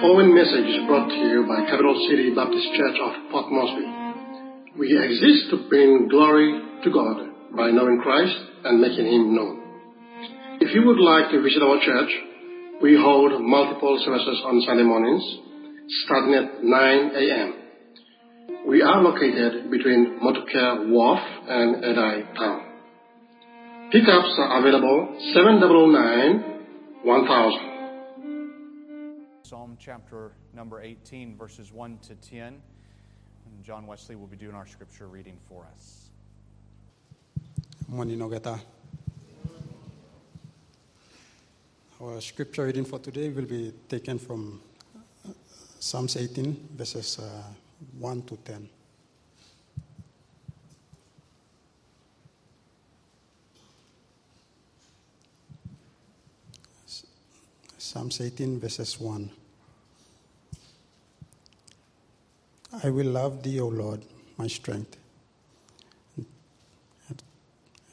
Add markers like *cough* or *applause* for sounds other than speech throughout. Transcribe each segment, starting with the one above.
Following message is brought to you by Capital City Baptist Church of Port Moresby. We exist to bring glory to God by knowing Christ and making Him known. If you would like to visit our church, we hold multiple services on Sunday mornings, starting at 9 a.m. We are located between Motorcare Wharf and Edai Town. Pickups are available 799 1000. Chapter number 18, verses 1 to 10. And John Wesley will be doing our scripture reading for us. Our scripture reading for today will be taken from uh, Psalms 18, verses uh, 1 to 10. Psalms 18, verses 1. I will love thee, O Lord, my strength.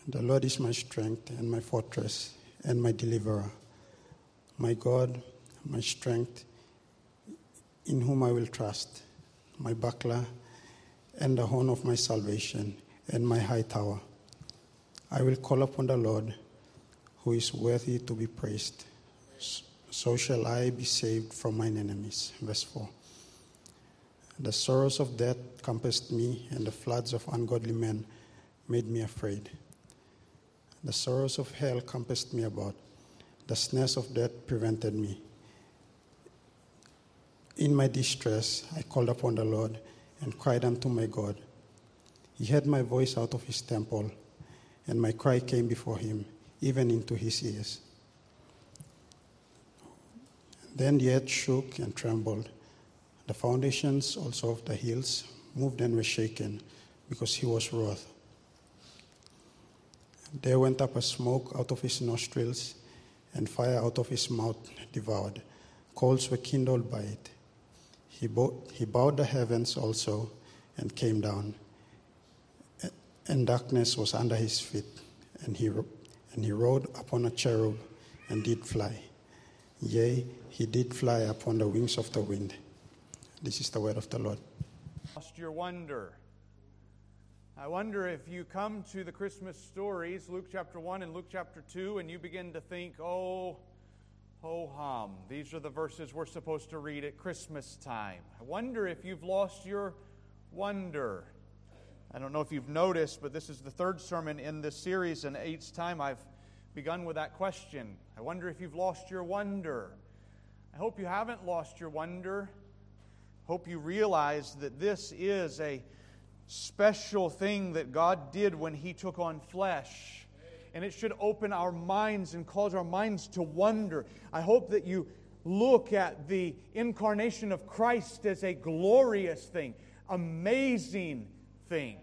The Lord is my strength and my fortress and my deliverer, my God, my strength, in whom I will trust, my buckler and the horn of my salvation and my high tower. I will call upon the Lord, who is worthy to be praised. So shall I be saved from mine enemies. Verse 4. The sorrows of death compassed me, and the floods of ungodly men made me afraid. The sorrows of hell compassed me about. The snares of death prevented me. In my distress, I called upon the Lord and cried unto my God. He heard my voice out of his temple, and my cry came before him, even into his ears. Then the earth shook and trembled. The foundations also of the hills moved and were shaken, because he was wroth. There went up a smoke out of his nostrils, and fire out of his mouth devoured. Coals were kindled by it. He, he bowed the heavens also and came down, and darkness was under his feet, and he, ro- and he rode upon a cherub and did fly. Yea, he did fly upon the wings of the wind. This is the word of the Lord. Lost your wonder. I wonder if you come to the Christmas stories, Luke chapter 1 and Luke chapter 2, and you begin to think, oh, ho hum, these are the verses we're supposed to read at Christmas time. I wonder if you've lost your wonder. I don't know if you've noticed, but this is the third sermon in this series, and each time I've begun with that question. I wonder if you've lost your wonder. I hope you haven't lost your wonder. Hope you realize that this is a special thing that God did when He took on flesh. And it should open our minds and cause our minds to wonder. I hope that you look at the incarnation of Christ as a glorious thing, amazing thing.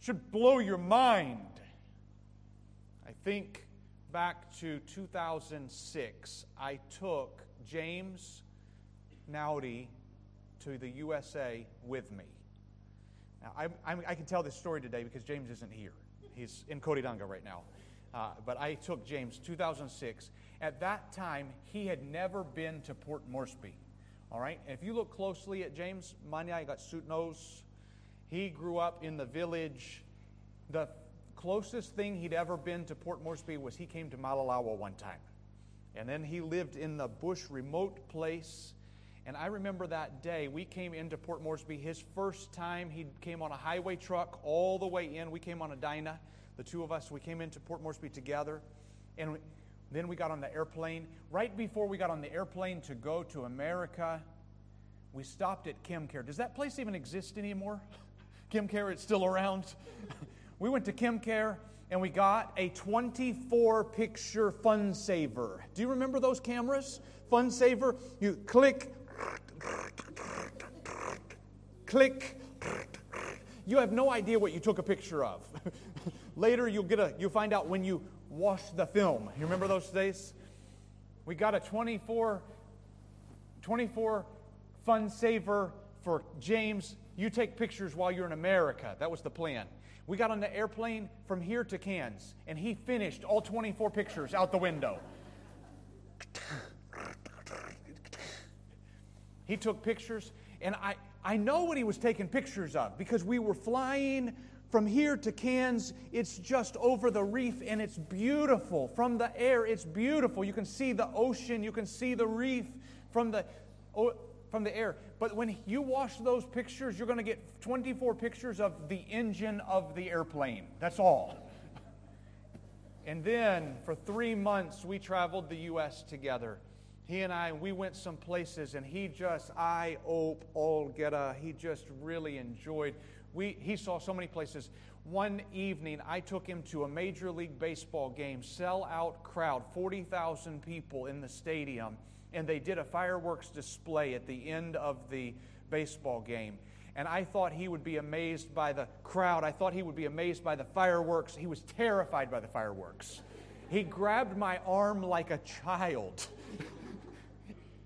Should blow your mind. I think back to 2006, I took James Nowdy to the USA with me. Now, I, I, I, can tell this story today because James isn't here. He's in Coridanga right now. Uh, but I took James 2006. At that time, he had never been to Port Moresby. All right? And if you look closely at James, Mania got suit nose. He grew up in the village. The closest thing he'd ever been to Port Moresby was he came to Malalawa one time. And then he lived in the bush, remote place. And I remember that day we came into Port Moresby. His first time, he came on a highway truck all the way in. We came on a Dyna, the two of us. We came into Port Moresby together. And we, then we got on the airplane. Right before we got on the airplane to go to America, we stopped at Kim Care. Does that place even exist anymore? *laughs* Kim Care, it's still around. *laughs* we went to Kim Care and we got a 24 picture fun saver. Do you remember those cameras? Fun saver, you click, click. You have no idea what you took a picture of. *laughs* Later, you'll get a. You'll find out when you wash the film. You remember those days? We got a 24, 24 fun saver for James. You take pictures while you're in America. That was the plan. We got on the airplane from here to Cairns, and he finished all 24 pictures out the window. He took pictures, and I, I know what he was taking pictures of because we were flying from here to Cairns. It's just over the reef, and it's beautiful. From the air, it's beautiful. You can see the ocean, you can see the reef from the, from the air. But when you watch those pictures, you're going to get 24 pictures of the engine of the airplane. That's all. And then for three months, we traveled the U.S. together. He and I, we went some places, and he just, I ope all get a, he just really enjoyed. We, he saw so many places. One evening, I took him to a Major League Baseball game, sell out crowd, 40,000 people in the stadium, and they did a fireworks display at the end of the baseball game and I thought he would be amazed by the crowd. I thought he would be amazed by the fireworks. He was terrified by the fireworks. He grabbed my arm like a child.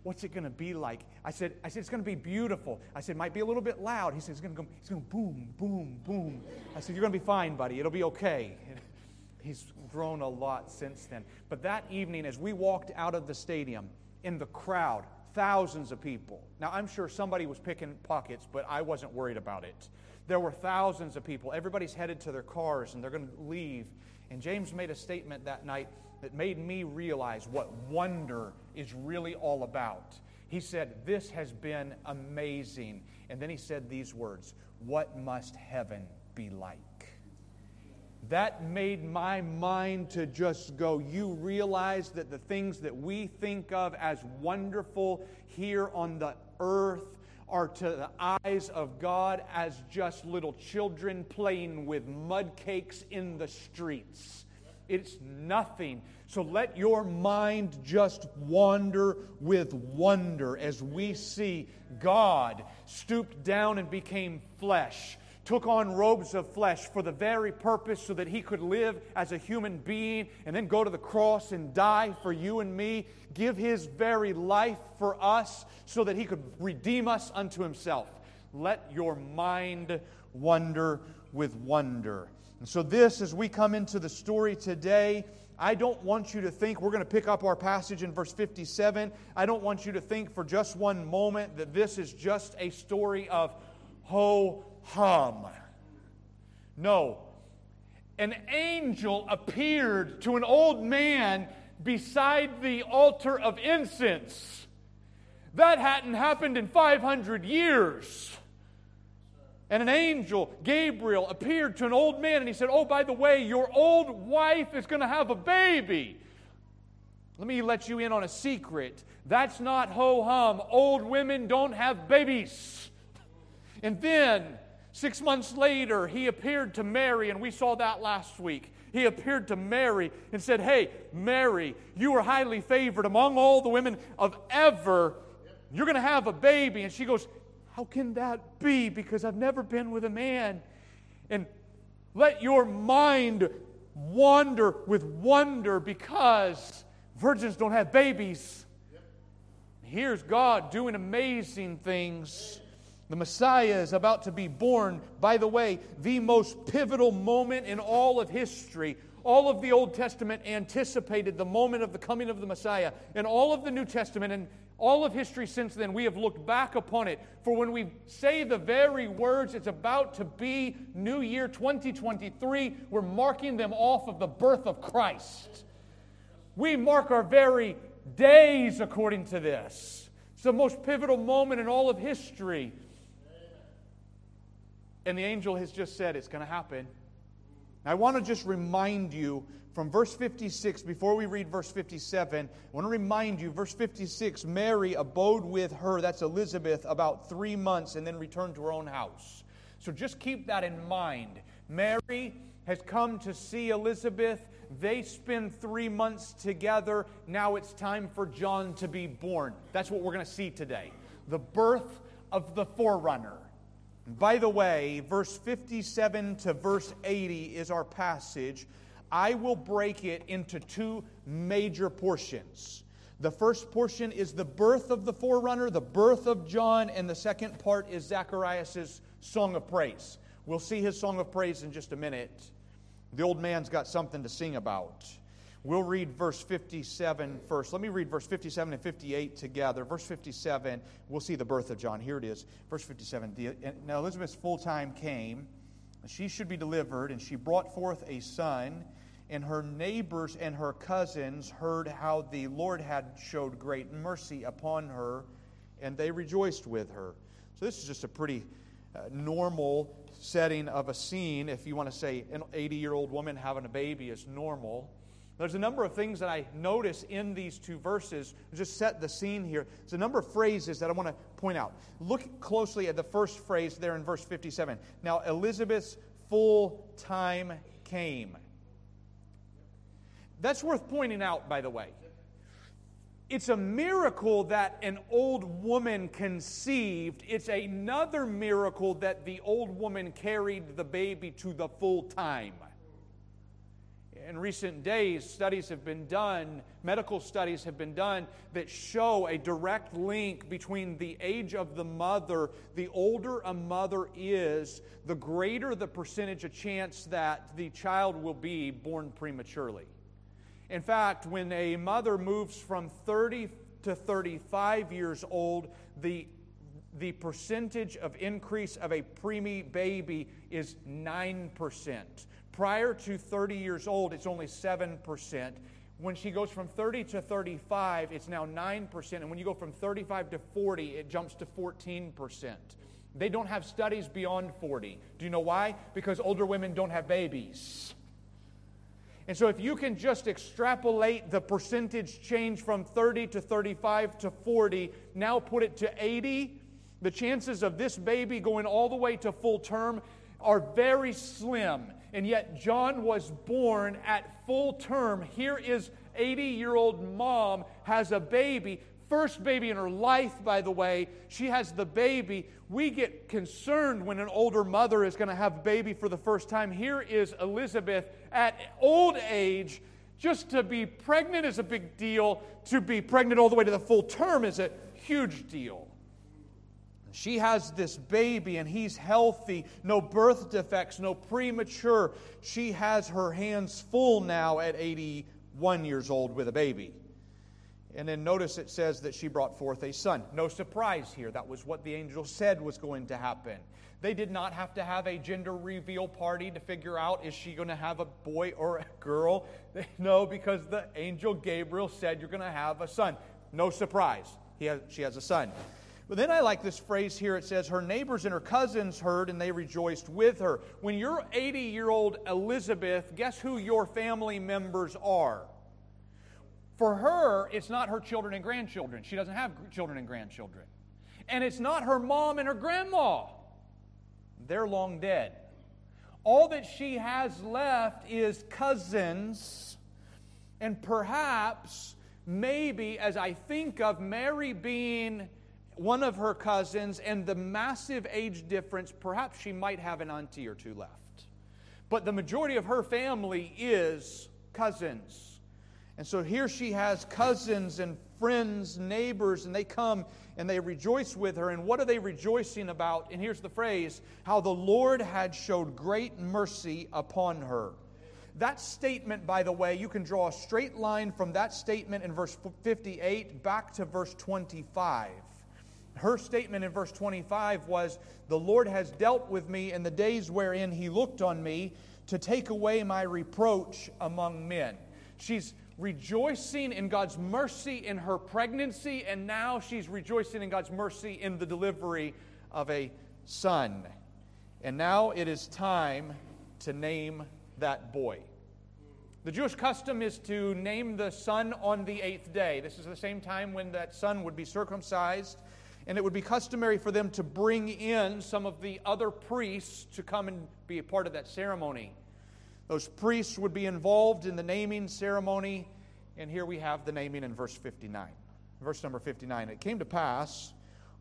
What's it going to be like? I said, I said, it's going to be beautiful. I said, it might be a little bit loud. He said, it's going to go, it's going to boom, boom, boom. I said, you're going to be fine, buddy. It'll be okay. *laughs* He's grown a lot since then. But that evening, as we walked out of the stadium, in the crowd, thousands of people. Now, I'm sure somebody was picking pockets, but I wasn't worried about it. There were thousands of people. Everybody's headed to their cars and they're going to leave. And James made a statement that night that made me realize what wonder is really all about. He said, This has been amazing. And then he said these words What must heaven be like? that made my mind to just go. You realize that the things that we think of as wonderful here on the earth are to the eyes of God as just little children playing with mud cakes in the streets. It's nothing. So let your mind just wander with wonder as we see God stooped down and became flesh took on robes of flesh for the very purpose so that he could live as a human being and then go to the cross and die for you and me, give his very life for us so that he could redeem us unto himself. Let your mind wonder with wonder. And so, this, as we come into the story today, I don't want you to think we're going to pick up our passage in verse 57. I don't want you to think for just one moment that this is just a story of ho hum. No. An angel appeared to an old man beside the altar of incense. That hadn't happened in 500 years. And an angel, Gabriel, appeared to an old man and he said, Oh, by the way, your old wife is going to have a baby. Let me let you in on a secret. That's not ho hum. Old women don't have babies. And then Six months later, he appeared to Mary, and we saw that last week. He appeared to Mary and said, Hey, Mary, you are highly favored among all the women of ever. You're going to have a baby. And she goes, How can that be? Because I've never been with a man. And let your mind wander with wonder because virgins don't have babies. Here's God doing amazing things. The Messiah is about to be born. By the way, the most pivotal moment in all of history. All of the Old Testament anticipated the moment of the coming of the Messiah. And all of the New Testament and all of history since then, we have looked back upon it. For when we say the very words, it's about to be New Year 2023, we're marking them off of the birth of Christ. We mark our very days according to this. It's the most pivotal moment in all of history. And the angel has just said it's going to happen. I want to just remind you from verse 56, before we read verse 57, I want to remind you, verse 56, Mary abode with her, that's Elizabeth, about three months and then returned to her own house. So just keep that in mind. Mary has come to see Elizabeth. They spend three months together. Now it's time for John to be born. That's what we're going to see today. The birth of the forerunner. By the way, verse 57 to verse 80 is our passage. I will break it into two major portions. The first portion is the birth of the forerunner, the birth of John, and the second part is Zacharias' song of praise. We'll see his song of praise in just a minute. The old man's got something to sing about. We'll read verse 57 first. Let me read verse 57 and 58 together. Verse 57, we'll see the birth of John. Here it is. Verse 57. The, now Elizabeth's full time came. She should be delivered, and she brought forth a son. And her neighbors and her cousins heard how the Lord had showed great mercy upon her, and they rejoiced with her. So this is just a pretty uh, normal setting of a scene. If you want to say an 80 year old woman having a baby is normal. There's a number of things that I notice in these two verses. Just set the scene here. There's a number of phrases that I want to point out. Look closely at the first phrase there in verse 57. Now, Elizabeth's full time came. That's worth pointing out, by the way. It's a miracle that an old woman conceived. It's another miracle that the old woman carried the baby to the full time in recent days, studies have been done, medical studies have been done that show a direct link between the age of the mother. The older a mother is, the greater the percentage of chance that the child will be born prematurely. In fact, when a mother moves from 30 to 35 years old, the the percentage of increase of a preemie baby is 9%. Prior to 30 years old, it's only 7%. When she goes from 30 to 35, it's now 9%. And when you go from 35 to 40, it jumps to 14%. They don't have studies beyond 40. Do you know why? Because older women don't have babies. And so, if you can just extrapolate the percentage change from 30 to 35 to 40, now put it to 80, the chances of this baby going all the way to full term are very slim. And yet, John was born at full term. Here is 80 year old mom has a baby. First baby in her life, by the way. She has the baby. We get concerned when an older mother is going to have a baby for the first time. Here is Elizabeth at old age. Just to be pregnant is a big deal. To be pregnant all the way to the full term is a huge deal. She has this baby and he's healthy, no birth defects, no premature. She has her hands full now at 81 years old with a baby. And then notice it says that she brought forth a son. No surprise here. That was what the angel said was going to happen. They did not have to have a gender reveal party to figure out is she going to have a boy or a girl. *laughs* No, because the angel Gabriel said you're going to have a son. No surprise. Has, she has a son. But then I like this phrase here. It says, Her neighbors and her cousins heard and they rejoiced with her. When you're 80 year old Elizabeth, guess who your family members are? For her, it's not her children and grandchildren. She doesn't have children and grandchildren. And it's not her mom and her grandma. They're long dead. All that she has left is cousins and perhaps, maybe, as I think of Mary being one of her cousins and the massive age difference, perhaps she might have an auntie or two left. But the majority of her family is cousins. And so here she has cousins and friends, neighbors, and they come and they rejoice with her. And what are they rejoicing about? And here's the phrase how the Lord had showed great mercy upon her. That statement, by the way, you can draw a straight line from that statement in verse 58 back to verse 25. Her statement in verse 25 was, The Lord has dealt with me in the days wherein he looked on me to take away my reproach among men. She's rejoicing in God's mercy in her pregnancy, and now she's rejoicing in God's mercy in the delivery of a son. And now it is time to name that boy. The Jewish custom is to name the son on the eighth day. This is the same time when that son would be circumcised and it would be customary for them to bring in some of the other priests to come and be a part of that ceremony. Those priests would be involved in the naming ceremony, and here we have the naming in verse 59. Verse number 59 It came to pass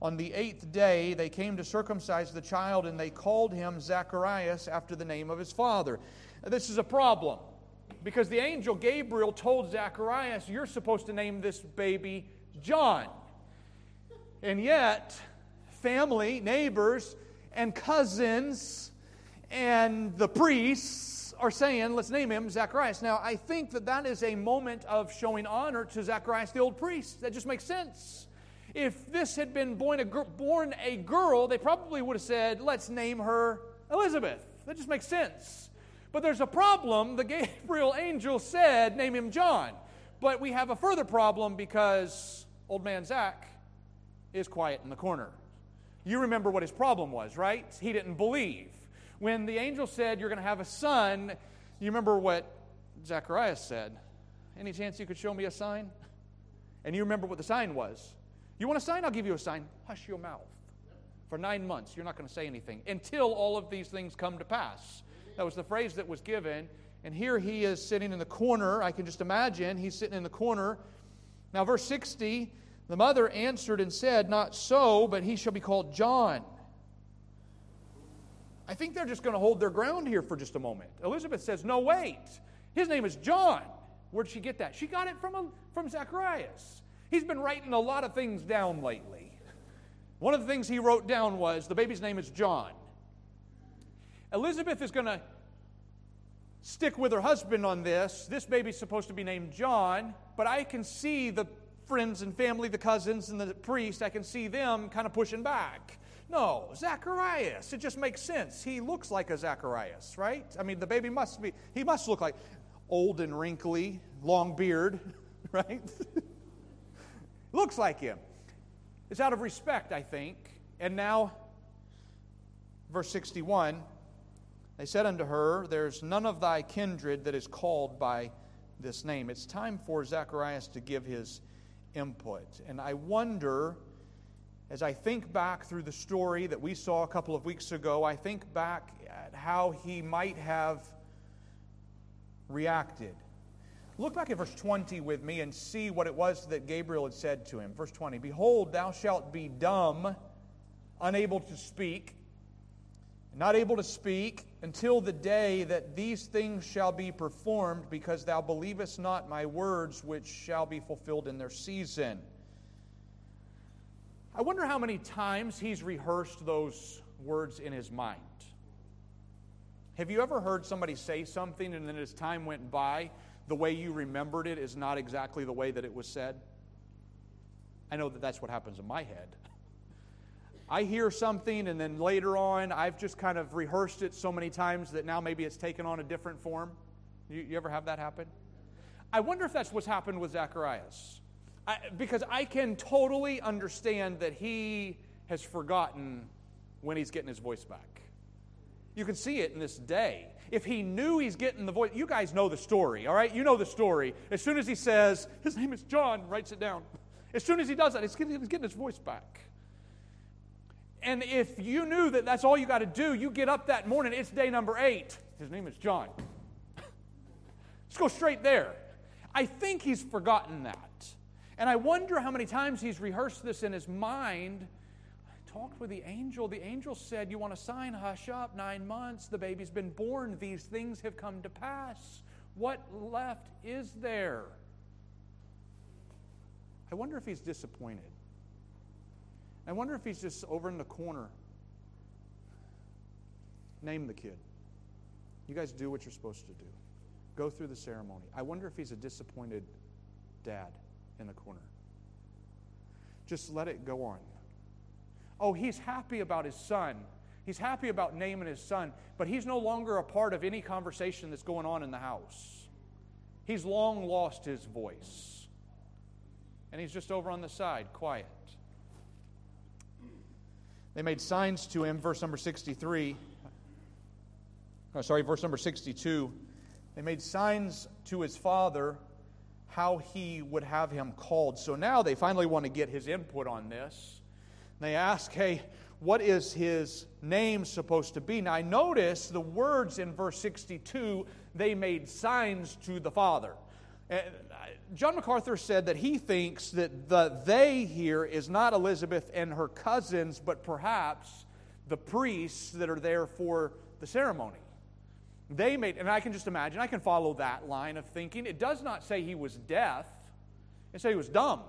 on the eighth day they came to circumcise the child, and they called him Zacharias after the name of his father. This is a problem because the angel Gabriel told Zacharias, You're supposed to name this baby John. And yet, family, neighbors, and cousins and the priests are saying, let's name him Zacharias. Now, I think that that is a moment of showing honor to Zacharias, the old priest. That just makes sense. If this had been born a, born a girl, they probably would have said, let's name her Elizabeth. That just makes sense. But there's a problem. The Gabriel angel said, name him John. But we have a further problem because old man Zach is quiet in the corner. You remember what his problem was, right? He didn't believe. When the angel said, You're going to have a son, you remember what Zacharias said? Any chance you could show me a sign? And you remember what the sign was. You want a sign? I'll give you a sign. Hush your mouth. For nine months, you're not going to say anything until all of these things come to pass. That was the phrase that was given. And here he is sitting in the corner. I can just imagine he's sitting in the corner. Now, verse 60 the mother answered and said, Not so, but he shall be called John. I think they're just going to hold their ground here for just a moment. Elizabeth says, No, wait. His name is John. Where'd she get that? She got it from, a, from Zacharias. He's been writing a lot of things down lately. One of the things he wrote down was the baby's name is John. Elizabeth is going to stick with her husband on this. This baby's supposed to be named John, but I can see the friends and family, the cousins and the priest, I can see them kind of pushing back. No, Zacharias. It just makes sense. He looks like a Zacharias, right? I mean, the baby must be, he must look like old and wrinkly, long beard, *laughs* right? *laughs* looks like him. It's out of respect, I think. And now, verse 61 they said unto her, There's none of thy kindred that is called by this name. It's time for Zacharias to give his input. And I wonder, as I think back through the story that we saw a couple of weeks ago, I think back at how he might have reacted. Look back at verse 20 with me and see what it was that Gabriel had said to him. Verse 20 Behold, thou shalt be dumb, unable to speak, not able to speak until the day that these things shall be performed, because thou believest not my words, which shall be fulfilled in their season. I wonder how many times he's rehearsed those words in his mind. Have you ever heard somebody say something and then as time went by, the way you remembered it is not exactly the way that it was said? I know that that's what happens in my head. I hear something and then later on I've just kind of rehearsed it so many times that now maybe it's taken on a different form. You, you ever have that happen? I wonder if that's what's happened with Zacharias. I, because I can totally understand that he has forgotten when he's getting his voice back. You can see it in this day. If he knew he's getting the voice, you guys know the story, all right? You know the story. As soon as he says, his name is John, writes it down. As soon as he does that, he's getting, he's getting his voice back. And if you knew that that's all you got to do, you get up that morning, it's day number eight. His name is John. *laughs* Let's go straight there. I think he's forgotten that. And I wonder how many times he's rehearsed this in his mind. I talked with the angel. The angel said, You want a sign? Hush up. Nine months. The baby's been born. These things have come to pass. What left is there? I wonder if he's disappointed. I wonder if he's just over in the corner. Name the kid. You guys do what you're supposed to do. Go through the ceremony. I wonder if he's a disappointed dad in the corner. Just let it go on. Oh, he's happy about his son. He's happy about naming his son, but he's no longer a part of any conversation that's going on in the house. He's long lost his voice. And he's just over on the side, quiet. They made signs to him, verse number 63. Oh, sorry, verse number 62. They made signs to his father how he would have him called. So now they finally want to get his input on this. They ask, hey, what is his name supposed to be? Now I notice the words in verse 62, they made signs to the father. John MacArthur said that he thinks that the they here is not Elizabeth and her cousins, but perhaps the priests that are there for the ceremony. They made, and I can just imagine, I can follow that line of thinking. It does not say he was deaf, it said he was dumb.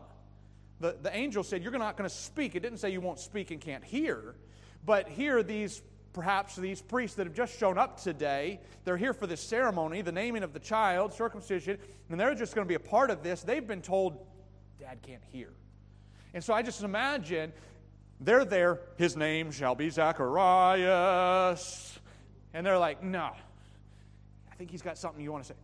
The, the angel said, You're not going to speak. It didn't say you won't speak and can't hear. But here, these perhaps these priests that have just shown up today, they're here for this ceremony, the naming of the child, circumcision, and they're just going to be a part of this. They've been told, Dad can't hear. And so I just imagine they're there, his name shall be Zacharias. And they're like, no, I think he's got something you want to say.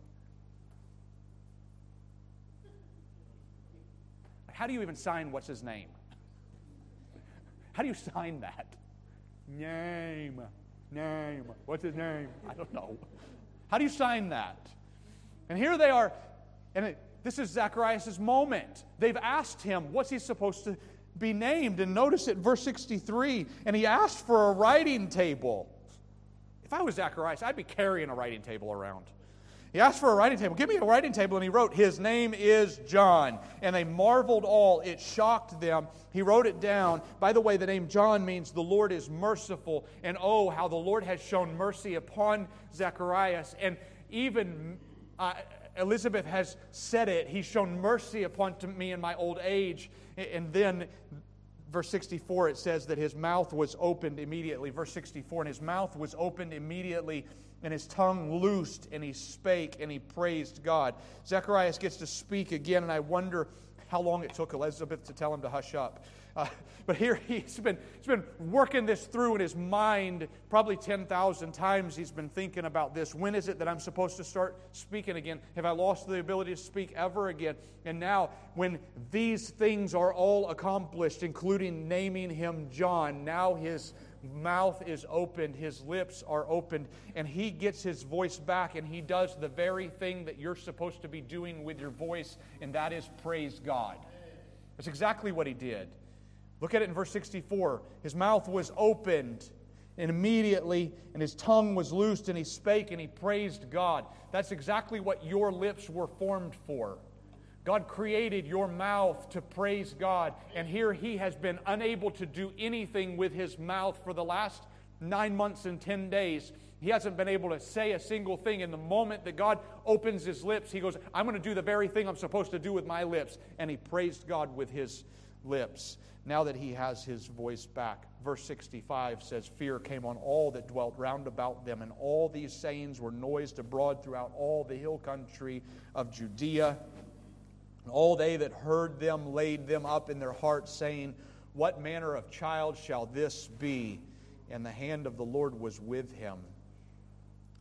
How do you even sign what's his name? How do you sign that? Name. Name. What's his name? I don't know. *laughs* How do you sign that? And here they are, and it, this is Zacharias' moment. They've asked him, what's he supposed to be named? And notice it, verse 63, and he asked for a writing table. If I was Zacharias, I'd be carrying a writing table around. He asked for a writing table. Give me a writing table. And he wrote, His name is John. And they marveled all. It shocked them. He wrote it down. By the way, the name John means the Lord is merciful. And oh, how the Lord has shown mercy upon Zacharias. And even uh, Elizabeth has said it. He's shown mercy upon me in my old age. And then verse 64, it says that his mouth was opened immediately. Verse 64, and his mouth was opened immediately and his tongue loosed, and he spake, and he praised God. Zacharias gets to speak again, and I wonder how long it took Elizabeth to tell him to hush up. Uh, but here *laughs* he's been, he's been working this through in his mind probably 10,000 times. He's been thinking about this. When is it that I'm supposed to start speaking again? Have I lost the ability to speak ever again? And now, when these things are all accomplished, including naming him John, now his mouth is opened, his lips are opened, and he gets his voice back and he does the very thing that you're supposed to be doing with your voice, and that is praise God. That's exactly what he did. Look at it in verse 64. His mouth was opened, and immediately, and his tongue was loosed, and he spake and he praised God. That's exactly what your lips were formed for. God created your mouth to praise God, and here he has been unable to do anything with his mouth for the last nine months and ten days. He hasn't been able to say a single thing. In the moment that God opens his lips, he goes, I'm going to do the very thing I'm supposed to do with my lips. And he praised God with his lips. Now that he has his voice back. Verse 65 says, Fear came on all that dwelt round about them, and all these sayings were noised abroad throughout all the hill country of Judea and all they that heard them laid them up in their hearts, saying, What manner of child shall this be? And the hand of the Lord was with him.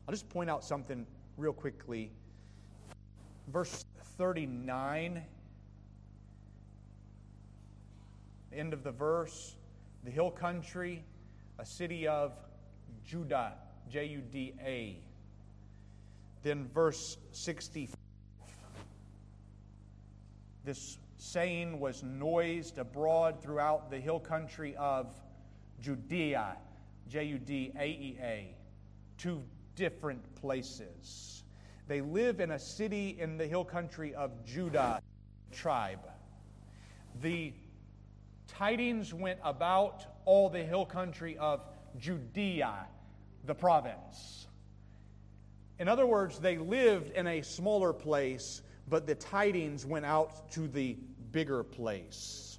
I'll just point out something real quickly. Verse 39, end of the verse, the hill country, a city of Judah, J U D A. Then verse 65 this saying was noised abroad throughout the hill country of Judea, J U D A E A, two different places. They live in a city in the hill country of Judah tribe. The tidings went about all the hill country of Judea, the province. In other words, they lived in a smaller place but the tidings went out to the bigger place.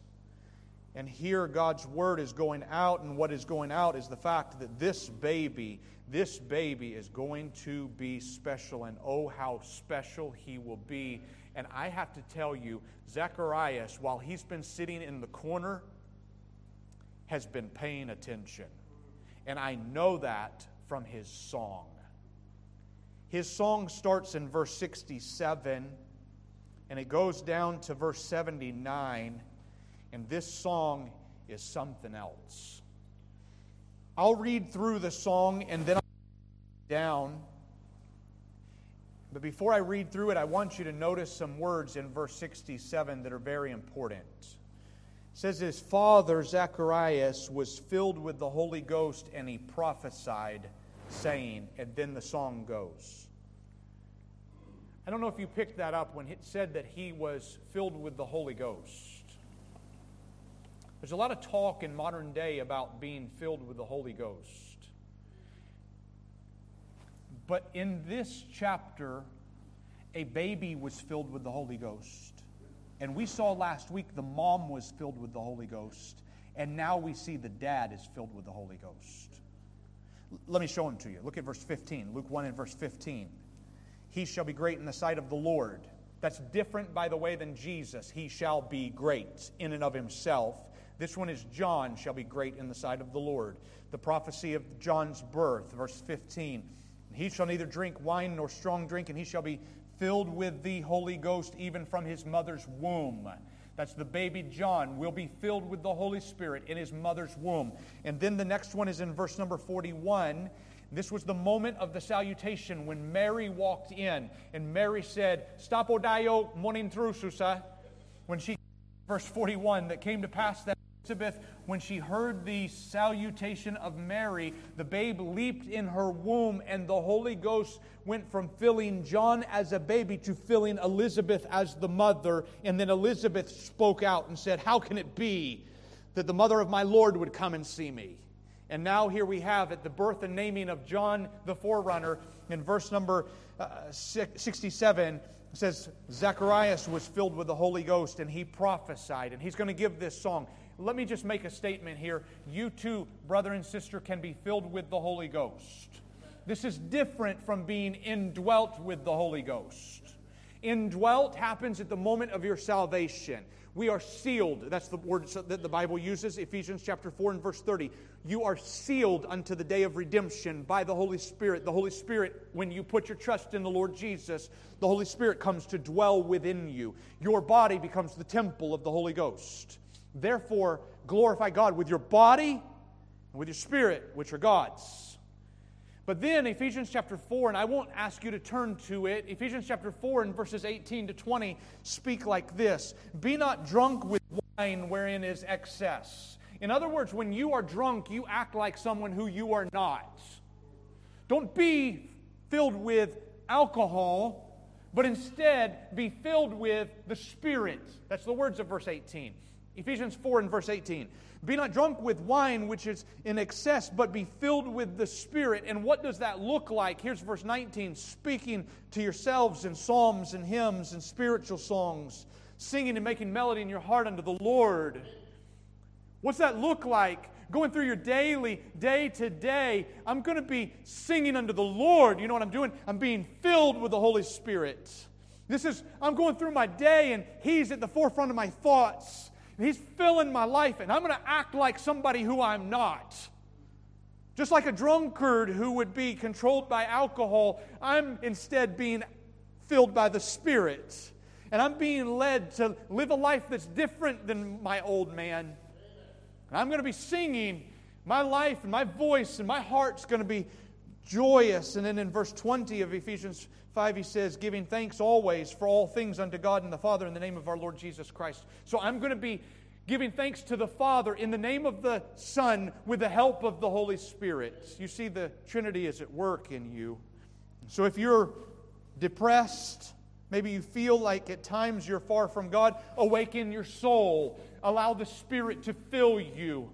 And here God's word is going out, and what is going out is the fact that this baby, this baby is going to be special, and oh, how special he will be. And I have to tell you, Zacharias, while he's been sitting in the corner, has been paying attention. And I know that from his song. His song starts in verse 67 and it goes down to verse 79, and this song is something else. I'll read through the song and then I'll down. But before I read through it, I want you to notice some words in verse 67 that are very important. It says, His father, Zacharias, was filled with the Holy Ghost, and he prophesied, saying, and then the song goes. I don't know if you picked that up when it said that he was filled with the Holy Ghost. There's a lot of talk in modern day about being filled with the Holy Ghost. But in this chapter, a baby was filled with the Holy Ghost. And we saw last week the mom was filled with the Holy Ghost. And now we see the dad is filled with the Holy Ghost. Let me show them to you. Look at verse 15. Luke 1 and verse 15. He shall be great in the sight of the Lord. That's different, by the way, than Jesus. He shall be great in and of himself. This one is John shall be great in the sight of the Lord. The prophecy of John's birth, verse 15. He shall neither drink wine nor strong drink, and he shall be filled with the Holy Ghost even from his mother's womb. That's the baby John will be filled with the Holy Spirit in his mother's womb. And then the next one is in verse number 41. This was the moment of the salutation when Mary walked in, and Mary said, Stapo dio monintrususa. When she, verse 41, that came to pass that Elizabeth, when she heard the salutation of Mary, the babe leaped in her womb, and the Holy Ghost went from filling John as a baby to filling Elizabeth as the mother. And then Elizabeth spoke out and said, How can it be that the mother of my Lord would come and see me? And now here we have at the birth and naming of John the forerunner in verse number uh, 67 says Zacharias was filled with the Holy Ghost and he prophesied and he's going to give this song let me just make a statement here. You too, brother and sister, can be filled with the Holy Ghost. This is different from being indwelt with the Holy Ghost. Indwelt happens at the moment of your salvation. We are sealed. That's the word that the Bible uses, Ephesians chapter 4 and verse 30. You are sealed unto the day of redemption by the Holy Spirit. The Holy Spirit, when you put your trust in the Lord Jesus, the Holy Spirit comes to dwell within you. Your body becomes the temple of the Holy Ghost. Therefore, glorify God with your body and with your spirit, which are God's. But then, Ephesians chapter 4, and I won't ask you to turn to it, Ephesians chapter 4 and verses 18 to 20 speak like this Be not drunk with wine wherein is excess. In other words, when you are drunk, you act like someone who you are not. Don't be filled with alcohol, but instead be filled with the Spirit. That's the words of verse 18. Ephesians 4 and verse 18. Be not drunk with wine, which is in excess, but be filled with the Spirit. And what does that look like? Here's verse 19 speaking to yourselves in psalms and hymns and spiritual songs, singing and making melody in your heart unto the Lord. What's that look like? Going through your daily, day to day, I'm going to be singing unto the Lord. You know what I'm doing? I'm being filled with the Holy Spirit. This is, I'm going through my day, and He's at the forefront of my thoughts. He's filling my life, and I'm going to act like somebody who I'm not. Just like a drunkard who would be controlled by alcohol, I'm instead being filled by the Spirit. And I'm being led to live a life that's different than my old man. And I'm going to be singing. My life and my voice and my heart's going to be joyous. And then in verse 20 of Ephesians 5, he says, Giving thanks always for all things unto God and the Father in the name of our Lord Jesus Christ. So I'm going to be giving thanks to the Father in the name of the Son with the help of the Holy Spirit. You see, the Trinity is at work in you. So if you're depressed, maybe you feel like at times you're far from God, awaken your soul. Allow the Spirit to fill you.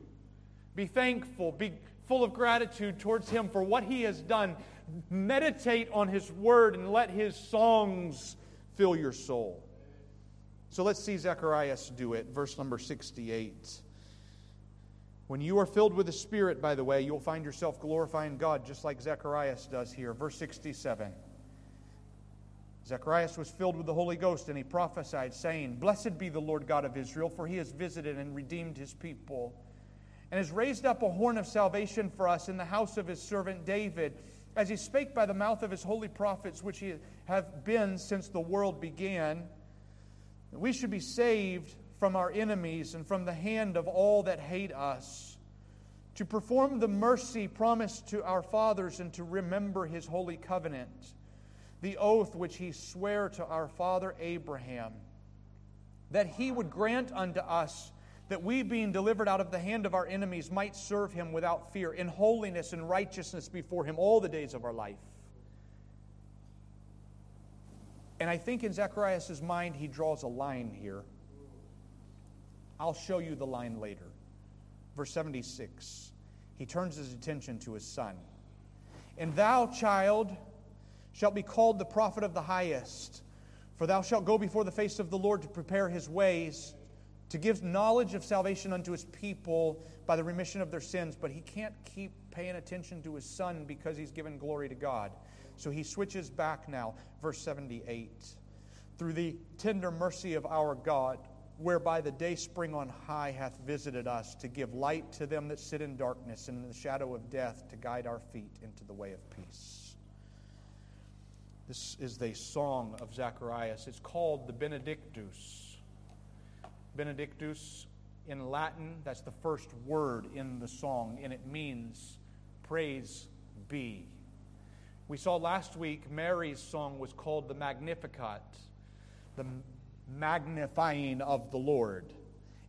Be thankful. Be full of gratitude towards Him for what He has done. Meditate on His Word and let His songs fill your soul. So let's see Zacharias do it. Verse number 68. When you are filled with the Spirit, by the way, you'll find yourself glorifying God just like Zacharias does here. Verse 67. Zacharias was filled with the Holy Ghost, and he prophesied, saying, Blessed be the Lord God of Israel, for he has visited and redeemed his people and has raised up a horn of salvation for us in the house of his servant David, as he spake by the mouth of his holy prophets, which he have been since the world began. We should be saved from our enemies and from the hand of all that hate us, to perform the mercy promised to our fathers and to remember his holy covenant, the oath which he sware to our father Abraham, that he would grant unto us that we, being delivered out of the hand of our enemies, might serve him without fear, in holiness and righteousness before him all the days of our life. And I think in Zacharias' mind, he draws a line here. I'll show you the line later. Verse 76, he turns his attention to his son. And thou, child, shalt be called the prophet of the highest, for thou shalt go before the face of the Lord to prepare his ways to give knowledge of salvation unto his people by the remission of their sins, but he can't keep paying attention to his son because he's given glory to God. So he switches back now, verse 78. Through the tender mercy of our God, whereby the day spring on high hath visited us, to give light to them that sit in darkness and in the shadow of death, to guide our feet into the way of peace. This is the song of Zacharias. It's called the Benedictus. Benedictus in Latin, that's the first word in the song, and it means praise be. We saw last week Mary's song was called the Magnificat, the magnifying of the Lord.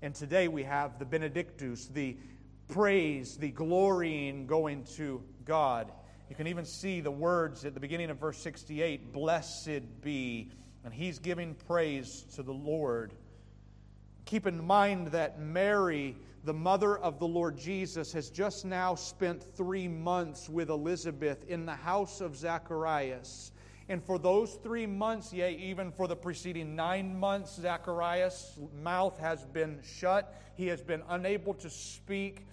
And today we have the Benedictus, the praise, the glorying going to God. You can even see the words at the beginning of verse 68 Blessed be. And he's giving praise to the Lord. Keep in mind that Mary, the mother of the Lord Jesus, has just now spent three months with Elizabeth in the house of Zacharias. And for those three months, yea, even for the preceding nine months, Zacharias' mouth has been shut. He has been unable to speak.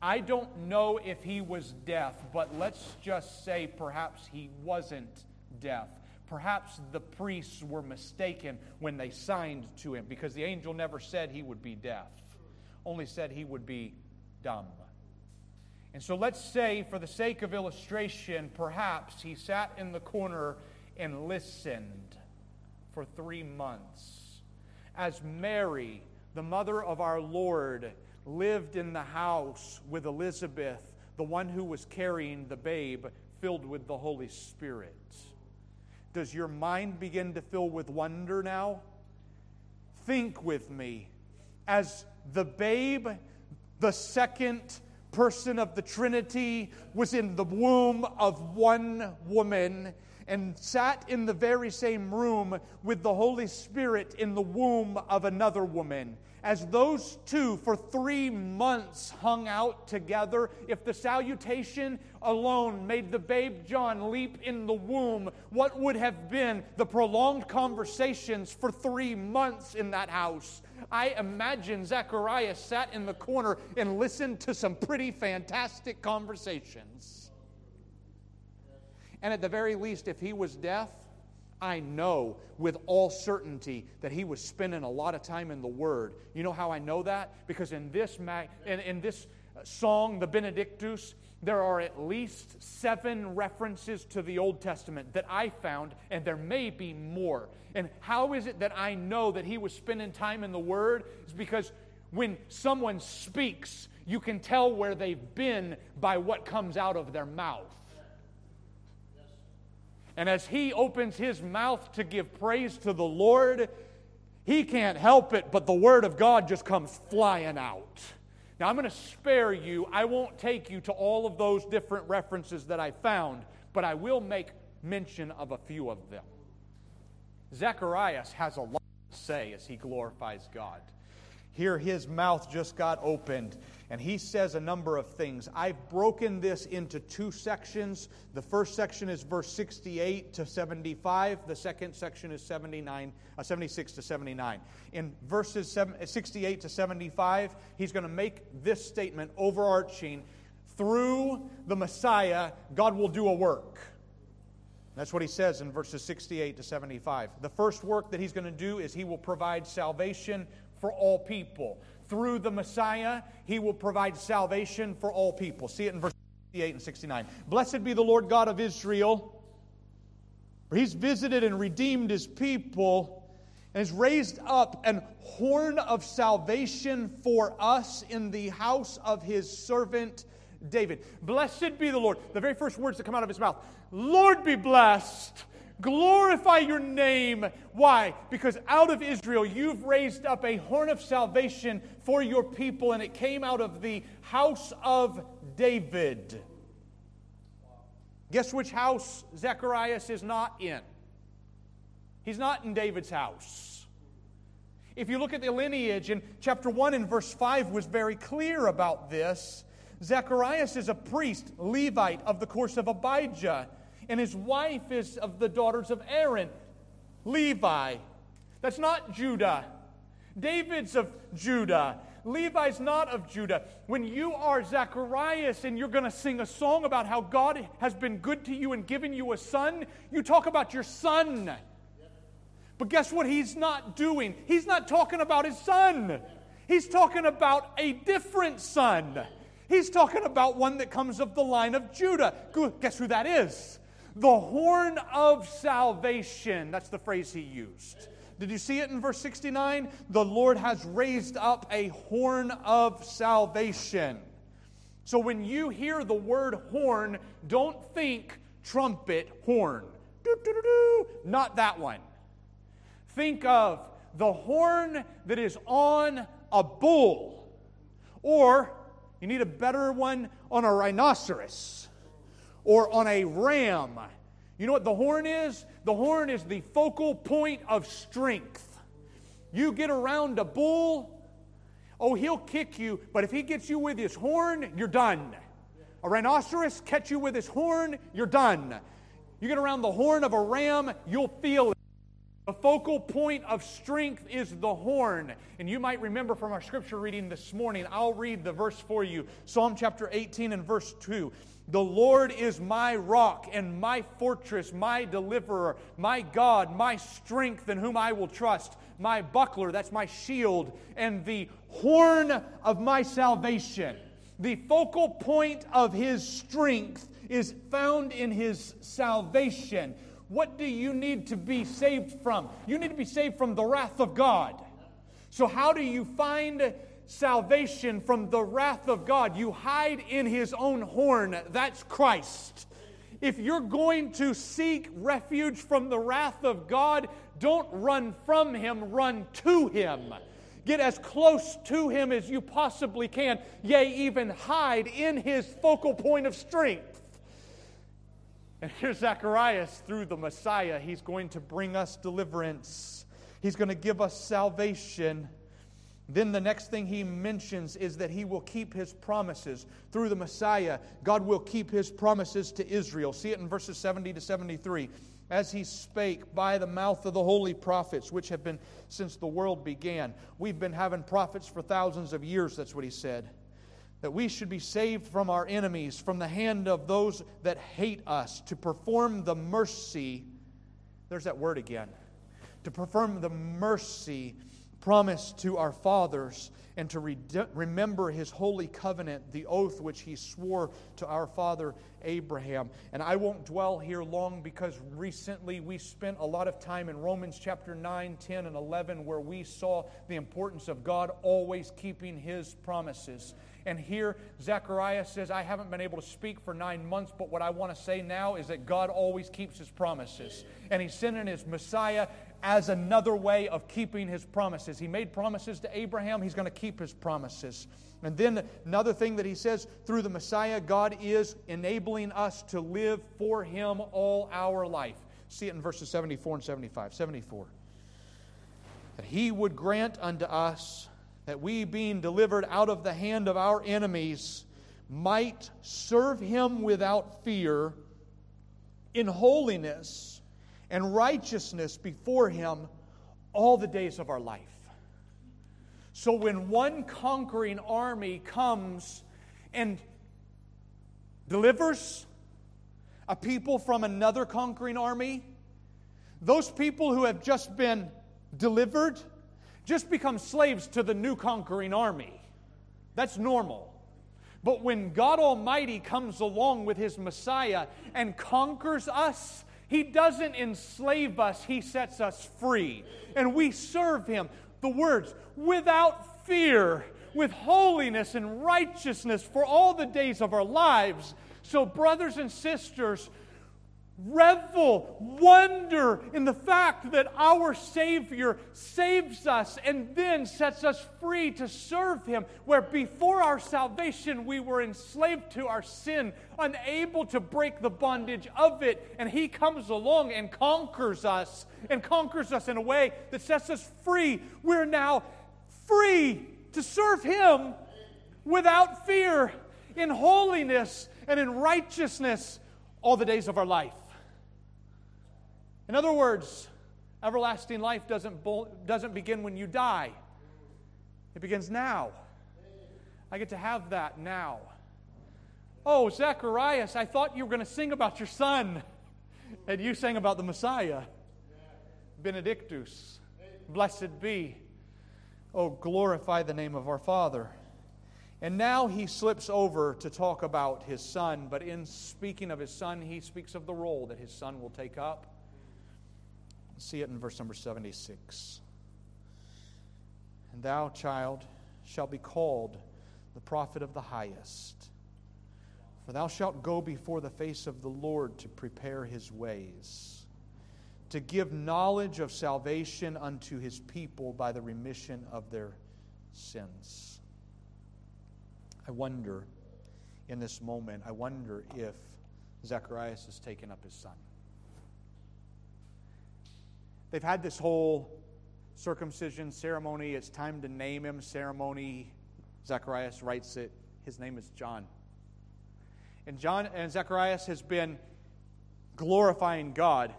I don't know if he was deaf, but let's just say perhaps he wasn't deaf. Perhaps the priests were mistaken when they signed to him because the angel never said he would be deaf, only said he would be dumb. And so let's say, for the sake of illustration, perhaps he sat in the corner and listened for three months as Mary, the mother of our Lord, lived in the house with Elizabeth, the one who was carrying the babe filled with the Holy Spirit. Does your mind begin to fill with wonder now? Think with me. As the babe, the second person of the Trinity, was in the womb of one woman and sat in the very same room with the Holy Spirit in the womb of another woman as those two for three months hung out together, if the salutation alone made the babe John leap in the womb, what would have been the prolonged conversations for three months in that house? I imagine Zechariah sat in the corner and listened to some pretty fantastic conversations. And at the very least, if he was deaf, I know with all certainty that he was spending a lot of time in the Word. You know how I know that? Because in this, mag- in, in this uh, song, the Benedictus, there are at least seven references to the Old Testament that I found, and there may be more. And how is it that I know that he was spending time in the Word? Is because when someone speaks, you can tell where they've been by what comes out of their mouth. And as he opens his mouth to give praise to the Lord, he can't help it, but the Word of God just comes flying out. Now, I'm going to spare you. I won't take you to all of those different references that I found, but I will make mention of a few of them. Zacharias has a lot to say as he glorifies God. Here, his mouth just got opened and he says a number of things. I've broken this into two sections. The first section is verse 68 to 75, the second section is 79, uh, 76 to 79. In verses 68 to 75, he's going to make this statement overarching through the Messiah, God will do a work. That's what he says in verses 68 to 75. The first work that he's going to do is he will provide salvation for all people through the Messiah, he will provide salvation for all people. See it in verse 68 and 69. Blessed be the Lord God of Israel, for he's visited and redeemed his people and has raised up an horn of salvation for us in the house of his servant David. Blessed be the Lord. The very first words that come out of his mouth Lord be blessed Glorify your name. Why? Because out of Israel you've raised up a horn of salvation for your people, and it came out of the house of David. Guess which house Zacharias is not in? He's not in David's house. If you look at the lineage in chapter 1 and verse 5 was very clear about this. Zacharias is a priest, Levite of the course of Abijah and his wife is of the daughters of Aaron, Levi. That's not Judah. David's of Judah. Levi's not of Judah. When you are Zacharias and you're going to sing a song about how God has been good to you and given you a son, you talk about your son. But guess what he's not doing? He's not talking about his son. He's talking about a different son. He's talking about one that comes of the line of Judah. Guess who that is? The horn of salvation. That's the phrase he used. Did you see it in verse 69? The Lord has raised up a horn of salvation. So when you hear the word horn, don't think trumpet horn. Not that one. Think of the horn that is on a bull, or you need a better one on a rhinoceros, or on a ram. You know what the horn is? The horn is the focal point of strength. You get around a bull, oh, he'll kick you, but if he gets you with his horn, you're done. A rhinoceros catch you with his horn, you're done. You get around the horn of a ram, you'll feel it. The focal point of strength is the horn. And you might remember from our scripture reading this morning, I'll read the verse for you Psalm chapter 18 and verse 2. The Lord is my rock and my fortress, my deliverer, my God, my strength in whom I will trust, my buckler, that's my shield, and the horn of my salvation. The focal point of his strength is found in his salvation. What do you need to be saved from? You need to be saved from the wrath of God. So, how do you find salvation from the wrath of God. You hide in his own horn. That's Christ. If you're going to seek refuge from the wrath of God, don't run from him, run to him. Get as close to him as you possibly can, yea, even hide in his focal point of strength. And here's Zacharias through the Messiah. He's going to bring us deliverance, he's going to give us salvation. Then the next thing he mentions is that he will keep his promises. Through the Messiah, God will keep his promises to Israel. See it in verses 70 to 73. As he spake by the mouth of the holy prophets, which have been since the world began. We've been having prophets for thousands of years, that's what he said. That we should be saved from our enemies, from the hand of those that hate us, to perform the mercy. There's that word again. To perform the mercy promise to our fathers and to re- remember his holy covenant, the oath which he swore to our father Abraham. And I won't dwell here long because recently we spent a lot of time in Romans chapter 9, 10, and 11 where we saw the importance of God always keeping his promises. And here, Zechariah says, I haven't been able to speak for nine months, but what I want to say now is that God always keeps his promises. And he's sending his Messiah as another way of keeping his promises. He made promises to Abraham, he's going to keep his promises. And then another thing that he says through the Messiah, God is enabling us to live for him all our life. See it in verses 74 and 75. 74. That he would grant unto us that we, being delivered out of the hand of our enemies, might serve him without fear in holiness and righteousness before Him all the days of our life. So when one conquering army comes and delivers a people from another conquering army, those people who have just been delivered just become slaves to the new conquering army. That's normal. But when God Almighty comes along with His Messiah and conquers us, he doesn't enslave us, He sets us free. And we serve Him. The words, without fear, with holiness and righteousness for all the days of our lives. So, brothers and sisters, revel, wonder in the fact that our Savior saves us and then sets us free to serve Him, where before our salvation we were enslaved to our sin, unable to break the bondage of it. And He comes along and conquers us, and conquers us in a way that sets us free. We're now free to serve Him without fear, in holiness and in righteousness all the days of our life. In other words, everlasting life doesn't, doesn't begin when you die, it begins now. I get to have that now. Oh, Zacharias, I thought you were going to sing about your son. And you sang about the Messiah. Benedictus. Blessed be. Oh, glorify the name of our Father. And now he slips over to talk about his son, but in speaking of his son, he speaks of the role that his son will take up. See it in verse number 76. And thou, child, shalt be called the prophet of the highest. For thou shalt go before the face of the Lord to prepare his ways, to give knowledge of salvation unto his people by the remission of their sins. I wonder in this moment, I wonder if Zacharias has taken up his son. They've had this whole circumcision ceremony. It's time to name him ceremony. Zacharias writes it. His name is John. And John and Zacharias has been glorifying God.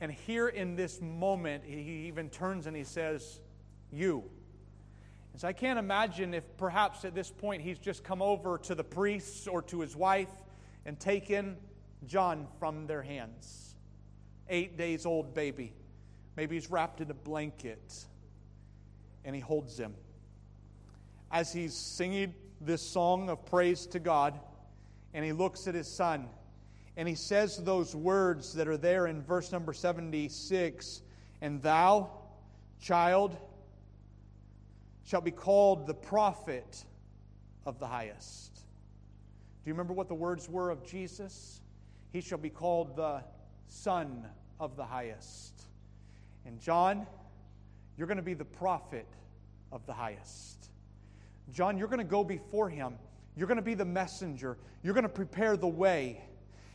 And here in this moment, he even turns and he says, You. And so I can't imagine if perhaps at this point he's just come over to the priests or to his wife and taken John from their hands. Eight days old baby. Maybe he's wrapped in a blanket and he holds him. As he's singing this song of praise to God, and he looks at his son, and he says those words that are there in verse number 76 And thou, child, shalt be called the prophet of the highest. Do you remember what the words were of Jesus? He shall be called the Son of the highest. And John, you're going to be the prophet of the highest. John, you're going to go before him. You're going to be the messenger. You're going to prepare the way.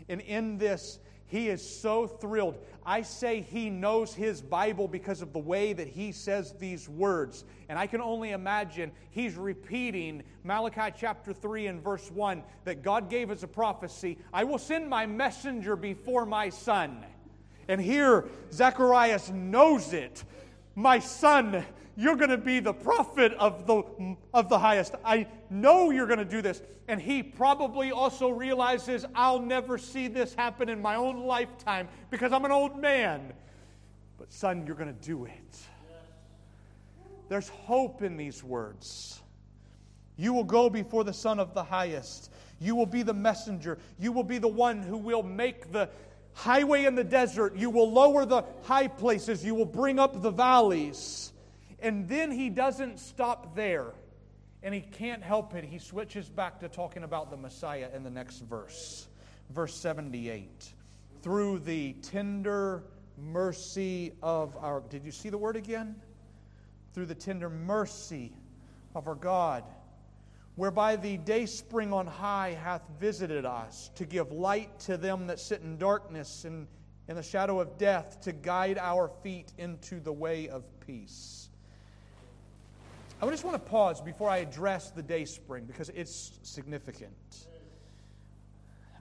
And in this, he is so thrilled. I say he knows his Bible because of the way that he says these words. And I can only imagine he's repeating Malachi chapter 3 and verse 1 that God gave as a prophecy I will send my messenger before my son. And here, Zacharias knows it. My son, you're going to be the prophet of the, of the highest. I know you're going to do this. And he probably also realizes, I'll never see this happen in my own lifetime because I'm an old man. But, son, you're going to do it. There's hope in these words. You will go before the Son of the highest. You will be the messenger. You will be the one who will make the highway in the desert. You will lower the high places. You will bring up the valleys. And then he doesn't stop there. And he can't help it. He switches back to talking about the Messiah in the next verse. Verse 78. Through the tender mercy of our. Did you see the word again? Through the tender mercy of our God whereby the day spring on high hath visited us, to give light to them that sit in darkness and in the shadow of death, to guide our feet into the way of peace. I just want to pause before I address the day spring because it's significant.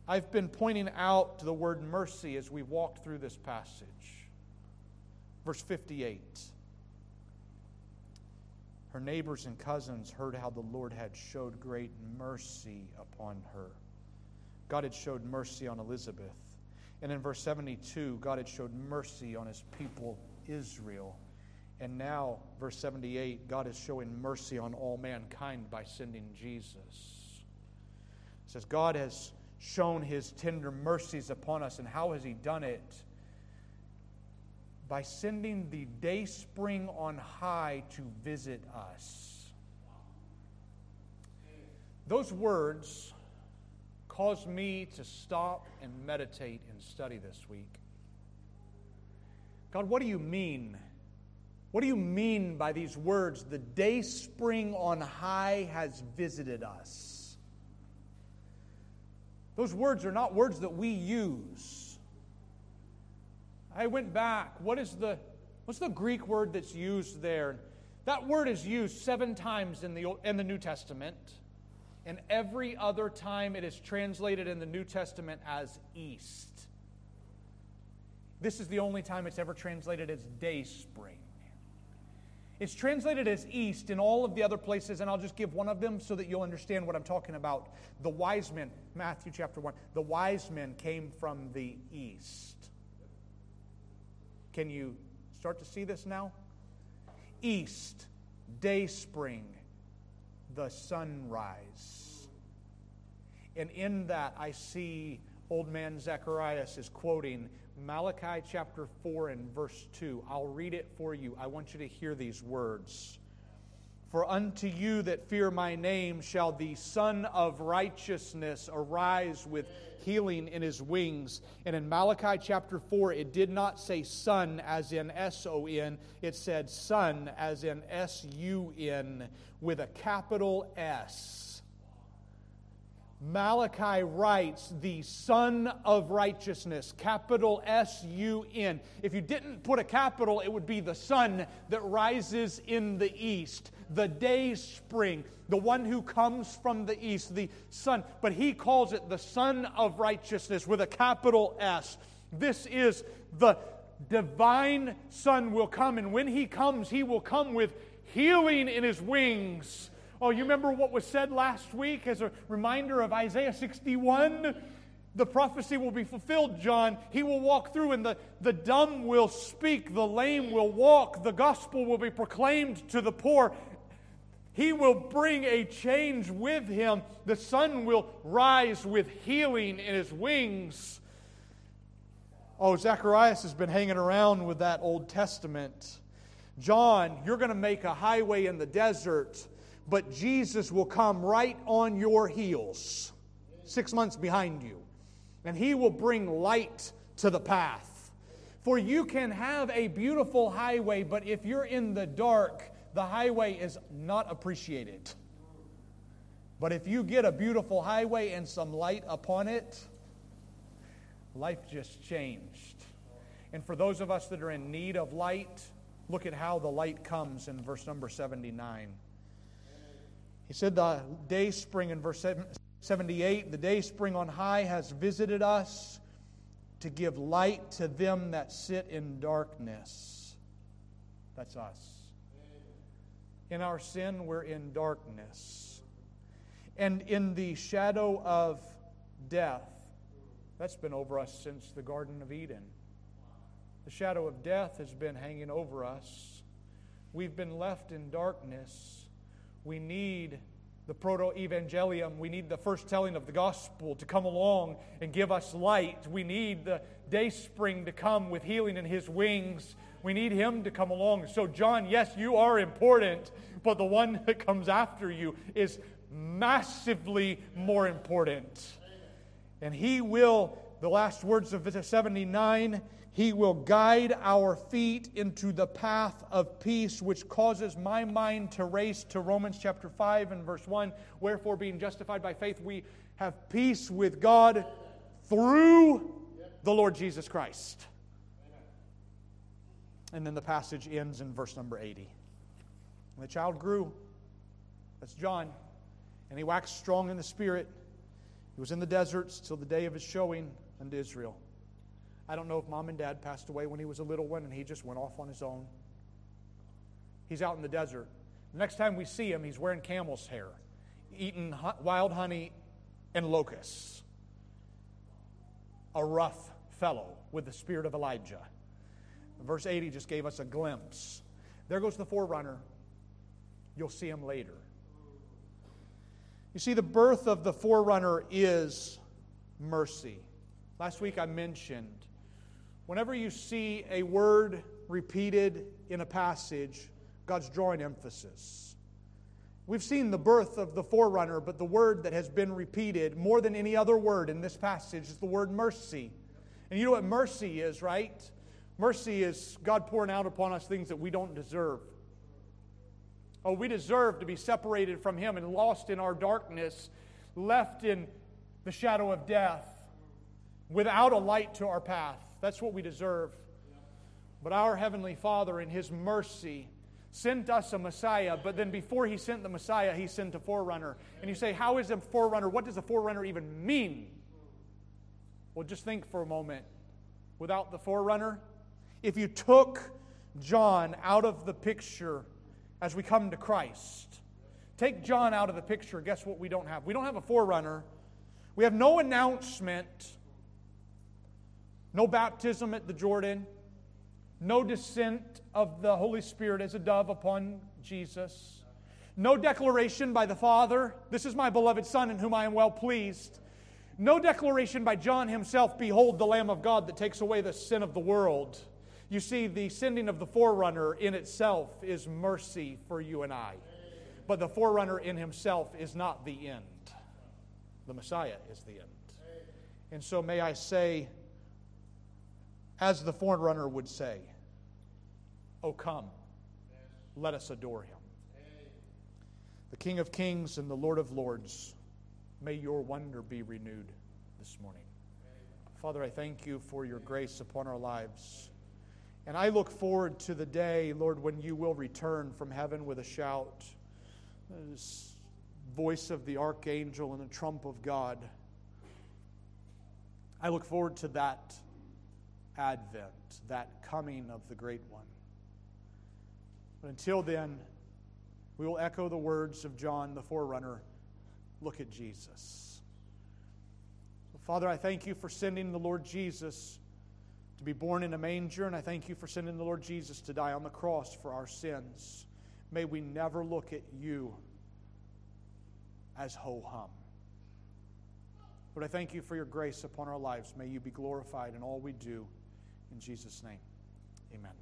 I've been pointing out the word mercy as we walked through this passage. Verse 58. Her neighbors and cousins heard how the Lord had showed great mercy upon her. God had showed mercy on Elizabeth. And in verse 72, God had showed mercy on his people Israel. And now, verse 78, God is showing mercy on all mankind by sending Jesus. It says, God has shown his tender mercies upon us. And how has he done it? By sending the day spring on high to visit us. Those words caused me to stop and meditate and study this week. God, what do you mean? What do you mean by these words? The day spring on high has visited us. Those words are not words that we use. I went back. What is the what's the Greek word that's used there? That word is used seven times in the in the New Testament, and every other time it is translated in the New Testament as east. This is the only time it's ever translated as day spring. It's translated as east in all of the other places, and I'll just give one of them so that you'll understand what I'm talking about. The wise men, Matthew chapter 1, the wise men came from the east. Can you start to see this now? East, day spring, the sunrise. And in that, I see old man Zacharias is quoting Malachi chapter 4 and verse 2. I'll read it for you. I want you to hear these words. For unto you that fear my name shall the Sun of Righteousness arise with healing in his wings. And in Malachi chapter 4, it did not say son as in S O N, it said sun as in S U N with a capital S. Malachi writes, the Sun of Righteousness, capital S U N. If you didn't put a capital, it would be the sun that rises in the east, the day spring, the one who comes from the east, the sun. But he calls it the Sun of Righteousness with a capital S. This is the divine Son will come, and when he comes, he will come with healing in his wings Oh, you remember what was said last week as a reminder of Isaiah 61? The prophecy will be fulfilled, John. He will walk through, and the, the dumb will speak, the lame will walk, the gospel will be proclaimed to the poor. He will bring a change with him. The sun will rise with healing in his wings. Oh, Zacharias has been hanging around with that Old Testament. John, you're going to make a highway in the desert but Jesus will come right on your heels, six months behind you, and he will bring light to the path. For you can have a beautiful highway, but if you're in the dark, the highway is not appreciated. But if you get a beautiful highway and some light upon it, life just changed. And for those of us that are in need of light, look at how the light comes in verse number 79. He said, The day spring in verse 78 the day spring on high has visited us to give light to them that sit in darkness. That's us. In our sin, we're in darkness. And in the shadow of death, that's been over us since the Garden of Eden. The shadow of death has been hanging over us. We've been left in darkness we need the proto evangelium. We need the first telling of the gospel to come along and give us light. We need the day spring to come with healing in his wings. We need him to come along. So, John, yes, you are important, but the one that comes after you is massively more important. And he will, the last words of 79, he will guide our feet into the path of peace, which causes my mind to race to Romans chapter 5 and verse 1. Wherefore, being justified by faith, we have peace with God through the Lord Jesus Christ. And then the passage ends in verse number 80. And the child grew. That's John. And he waxed strong in the spirit. He was in the deserts till the day of his showing unto Israel. I don't know if mom and dad passed away when he was a little one and he just went off on his own. He's out in the desert. The next time we see him, he's wearing camel's hair, eating wild honey and locusts. A rough fellow with the spirit of Elijah. Verse 80 just gave us a glimpse. There goes the forerunner. You'll see him later. You see, the birth of the forerunner is mercy. Last week I mentioned Whenever you see a word repeated in a passage, God's drawing emphasis. We've seen the birth of the forerunner, but the word that has been repeated more than any other word in this passage is the word mercy. And you know what mercy is, right? Mercy is God pouring out upon us things that we don't deserve. Oh, we deserve to be separated from Him and lost in our darkness, left in the shadow of death, without a light to our path. That's what we deserve. But our Heavenly Father, in His mercy, sent us a Messiah, but then before He sent the Messiah, He sent a forerunner. And you say, How is a forerunner? What does a forerunner even mean? Well, just think for a moment. Without the forerunner, if you took John out of the picture, as we come to Christ. Take John out of the picture. Guess what we don't have? We don't have a forerunner. We have no announcement, no baptism at the Jordan, no descent of the Holy Spirit as a dove upon Jesus, no declaration by the Father, This is my beloved Son in whom I am well pleased. No declaration by John himself, Behold the Lamb of God that takes away the sin of the world. You see, the sending of the forerunner in itself is mercy for you and I. But the forerunner in himself is not the end. The Messiah is the end. And so may I say, as the forerunner would say, Oh, come, let us adore him. The King of Kings and the Lord of Lords, may your wonder be renewed this morning. Father, I thank you for your grace upon our lives. And I look forward to the day, Lord, when you will return from heaven with a shout, this voice of the archangel and the trump of God. I look forward to that advent, that coming of the great one. But until then, we will echo the words of John the forerunner look at Jesus. Father, I thank you for sending the Lord Jesus to be born in a manger, and I thank you for sending the Lord Jesus to die on the cross for our sins. May we never look at you as ho hum. Lord, I thank you for your grace upon our lives. May you be glorified in all we do. In Jesus' name, amen.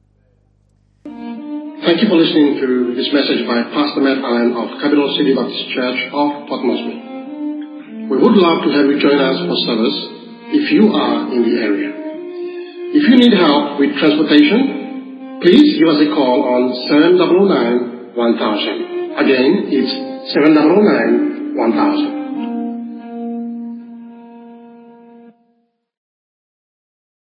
Thank you for listening to this message by Pastor Matt Allen of Capital City Baptist Church of Port Moresby. We would love to have you join us for service if you are in the area. If you need help with transportation, please give us a call on 709 1000. Again, it's 709 1000.